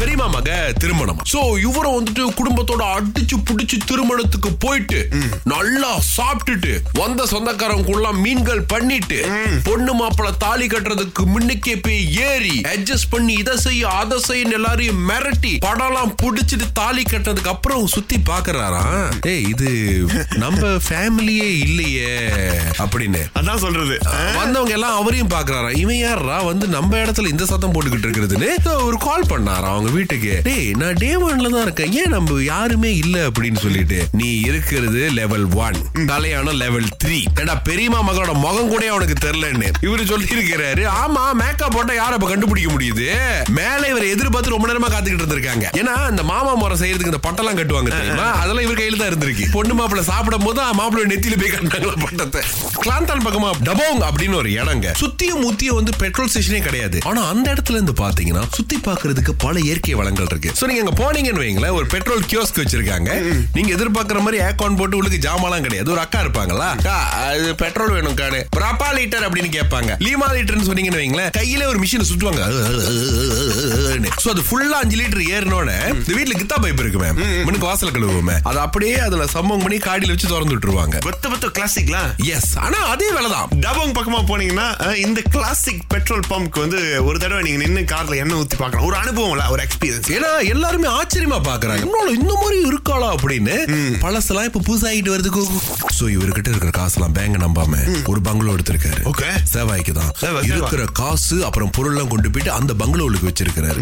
பெரியமா மக திருமணம். சோ இவரை வந்துட்டு குடும்பத்தோட அடிச்சு புடிச்சு திருமணத்துக்கு போயிட்டு நல்லா சாப்பிட்டுட்டு வந்த சொந்தக்காரங்க மீன்கள் பண்ணிட்டு பொண்ணு மாப்பிள தாலி கட்டுறதுக்கு முன்னுக்கே போய் ஏறி அட்ஜஸ்ட் பண்ணி இதை செய்ய அதை செய்ய எல்லாரையும் மிரட்டி படம்லாம் புடிச்சிட்டு தாலி கட்டுறதுக்கு அப்புறம் சுத்தி பாக்குறாராம் ஏய் இது நம்ம ஃபேமிலியே இல்லையே அப்படின்னு. அதான் சொல்றது. வந்தவங்க எல்லாம் அவரையும் பாக்குறாராம் இவன் யாரா வந்து நம்ம இடத்துல இந்த சத்தம் போட்டுக்கிட்டு இருக்கிறதுன்னு. ஒரு கால் பண்ணாராம் அவங்க வீட்டுக்கு டேய் நான் டே ஒன்ல தான் இருக்கேன். ஏன் நம்ம யாருமே இல்ல? அப்படின்னு சொல்லிட்டு நீ இருக்கிறது லெவல் ஒன் கல்யாணம் லெவல் த்ரீ ஏடா பெரியமா மகளோட முகம் கூட அவனுக்கு தெரியலன்னு? இவரு சொல்லி இருக்கிறாரு ஆமா மேக்கப் போட்டா யார அப்ப கண்டுபிடிக்க முடியுது? மேல இவர் எதிர்பார்த்து ரொம்ப நேரமா காத்துக்கிட்டு இருந்திருக்காங்க. ஏன்னா இந்த மாமா முறை செய்யறதுக்கு இந்த பட்டெல்லாம் கட்டுவாங்க தெரியுமா? அதெல்லாம் இவர் கையில தான் இருந்திருக்கு. பொண்ணு மாப்பிள்ள சாப்பிடும் போது மாப்பிள்ளை நெத்தியில போய் கட்டினாங்களா பட்டத்தை? கிளாந்தான் பக்கமா டபோங் அப்படின்னு ஒரு இடங்க. சுத்தியும் முத்தியும் வந்து பெட்ரோல் ஸ்டேஷனே கிடையாது. ஆனா அந்த இடத்துல இருந்து பாத்தீங்கன்னா சுத்தி பாக்குறதுக்கு பல இயற்கை வளங்கள் இருக்கு. சோ நீங்க அங்க போனீங்கன்னு வைங்களேன் ஒரு பெட்ரோல் கியோஸ்க் வச்சிருக்காங்க. நீங்க எதிர்பார்க்கிற மாதிரி ஏக்கான் போட்டு உங்களுக்கு ஜாமான்லாம் கிடையாது. ஒரு அக்கா இருப்பாங்களா? அக்கா அது பெட்ரோல் வேணும் காணு பிரபா லிட்டர் அப்படின்னு கேட்பாங்க. லீமா லிட்டர்னு சொன்னீங்கன்னு வைங்களேன் கையில ஒரு மிஷினை சுற்றுவாங்க சோ அது ஃபுல்லா அஞ்சு லிட்டர் ஏறினோட இந்த வீட்டுல கித்தா பைப் இருக்கு மேம் மனுக்கு வாசல் கழுவுமே அது அப்படியே அதுல சம்பவம் பண்ணி காடியில வச்சு திறந்து விட்டுருவாங்க. கொத்த கொத்த கிளாசிக்லாம் எஸ் ஆனா அதே வேலைதான் டபோங் பக்கமா போனீங்கன்னா இந்த கிளாசிக் பெட்ரோல் பம்ப்க்கு வந்து ஒரு தடவை நீங்க நின்னு கார்ல எண்ணெய் ஊத்தி பார்க்கலாம். ஒரு அனுபவம்ல ஒரு எக்ஸ்பீரியன்ஸ் ஏன்னா எல்லாருமே ஆச்சரியமா பாக்குறாங்க. இன்னொரு இந்த மாதிரி இருக்காளா அப்படின்னு பழசெல்லாம் இப்ப புதுசாகிட்டு வருது. சோ இவர்கிட்ட இருக்கிற காசெல்லாம் பேங்க் நம்பாம ஒரு பங்களோ எடுத்திருக்காரு. Okay. சேவாய்க்கு தான். இருக்கிற காசு அப்புறம் பொருள்லாம் கொண்டு போயிட்டு அந்த பங்களோவுக்கு வச்சிருக்கிறாரு.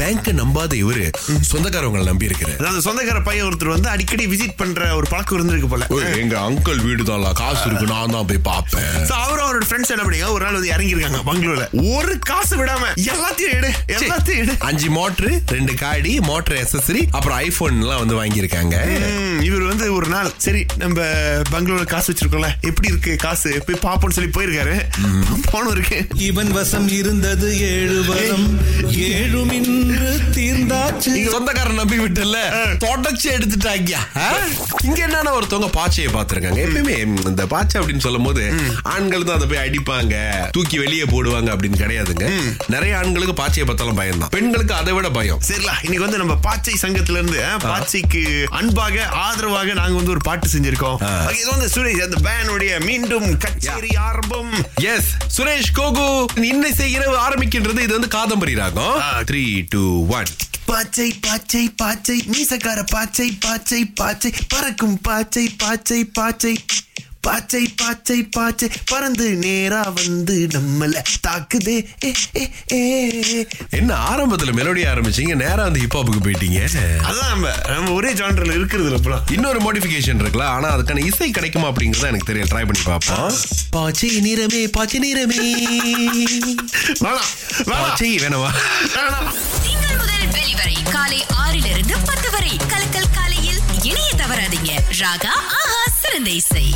பேங்க் நம்பாத இவரு சொந்தக்காரவங்களை நம்பி இருக்கிறாரு அதாவது சொந்தக்கார பையன் ஒருத்தர் வந்து அடிக்கடி விசிட் பண்ற ஒரு பழக்கம் இருந்திருக்கு போல. எங்க அங்கிள் வீடு தான் காசு இருக்கு நான் தான் போய் பாப்பேன் So, அவரும் அவரோட ஃப்ரெண்ட்ஸ் என்ன பண்ணீங்க ஒரு நாள் வந்து இறங்கி இருக்காங்க பங்களூர்ல ஒரு காசு விடாம எல்லாத்தையும் எடு எல்லாத்தையும் எடு. அஞ்சு மோட்டர் ரெண்டு காடி மோட்டர் எசசரி அப்புறம் ஐபோன் எல்லாம் வந்து வாங்கியிருக்காங்க. இவர் வந்து ஒரு நாள் சரி நம்ம பெங்களூர்ல காசு வச்சிருக்கோம்ல எப்படி இருக்கு காசு? போய் பாப்போம்னு சொல்லி போயிருக்காரு. போனும் இருக்கு. இவன் வசம் இருந்தது ஏழு வரம் ஏழும் இன்று தீர்ந்தாச்சு. சொந்தக்காரன் நம்பி விட்டல. தொடச்சு எடுத்துட்டாங்க? இங்க என்னன்னா ஒருத்தவங்க பாச்சையை பாத்துருக்காங்க எப்பயுமே இந்த பாச்சை அப்படின்னு சொல்லும் போது ஆண்கள் தான் அதை போய் அடிப்பாங்க. தூக்கி வெளியே போடுவாங்க அப்படின்னு கிடையாதுங்க. நிறைய ஆண்களுக்கு பாச்சையை பார்த்தாலும் பயம் தான் பெண்களுக்கு அதை விட பயம். சரிலா இன்னைக்கு வந்து நம்ம பாச்சை சங்கத்துல இருந்து பாச்சைக்கு அன்பாக ஆதரவாக நாங்க வந்து ஒரு பாட்டு செஞ்சிருக்கோம். இது வந்து சுரேஷ் அந்த பேனுடைய மீண்டும் கச்சேரி ஆரம்பம். எஸ் சுரேஷ் கோகு இன்னைக்கு இரவு ஆரம்பிக்கின்றது. இது வந்து காதம்பரி ராகம். த்ரீ டூ ஒன் பாச்சை பாச்சை பாச்சை மீசக்கார பாச்சை பாச்சை பாச்சை பறக்கும் பாச்சை பாச்சை பாச்சை பாச்சை பாச்சை பாச்சை பறந்து நேரா வந்து நம்மள தாக்குதே. என்ன ஆரம்பத்துல மெலோடி ஆரம்பிச்சீங்க நேரா வந்து ஹிப்ஹாப்புக்கு போயிட்டீங்க? அதான் நம்ம நம்ம ஒரே ஜான்டர்ல இருக்கிறது இப்பலாம் இன்னொரு மோடிஃபிகேஷன் இருக்குல்ல ஆனா அதுக்கான இசை கிடைக்குமா அப்படிங்கறத எனக்கு தெரியல ட்ரை பண்ணி பார்ப்போம். பாச்சை நிறமே பாச்சை நிறமே. வேணாம் வேணாம் பாச்சை வேணவா வேணாம் முதல் முதல் வெளிவரை காலை ஆறிலிருந்து பத்து வரை. கலக்கல் காலையில் இணைய தவறாதீங்க. ராகா ஆஹா சிறந்த இசை.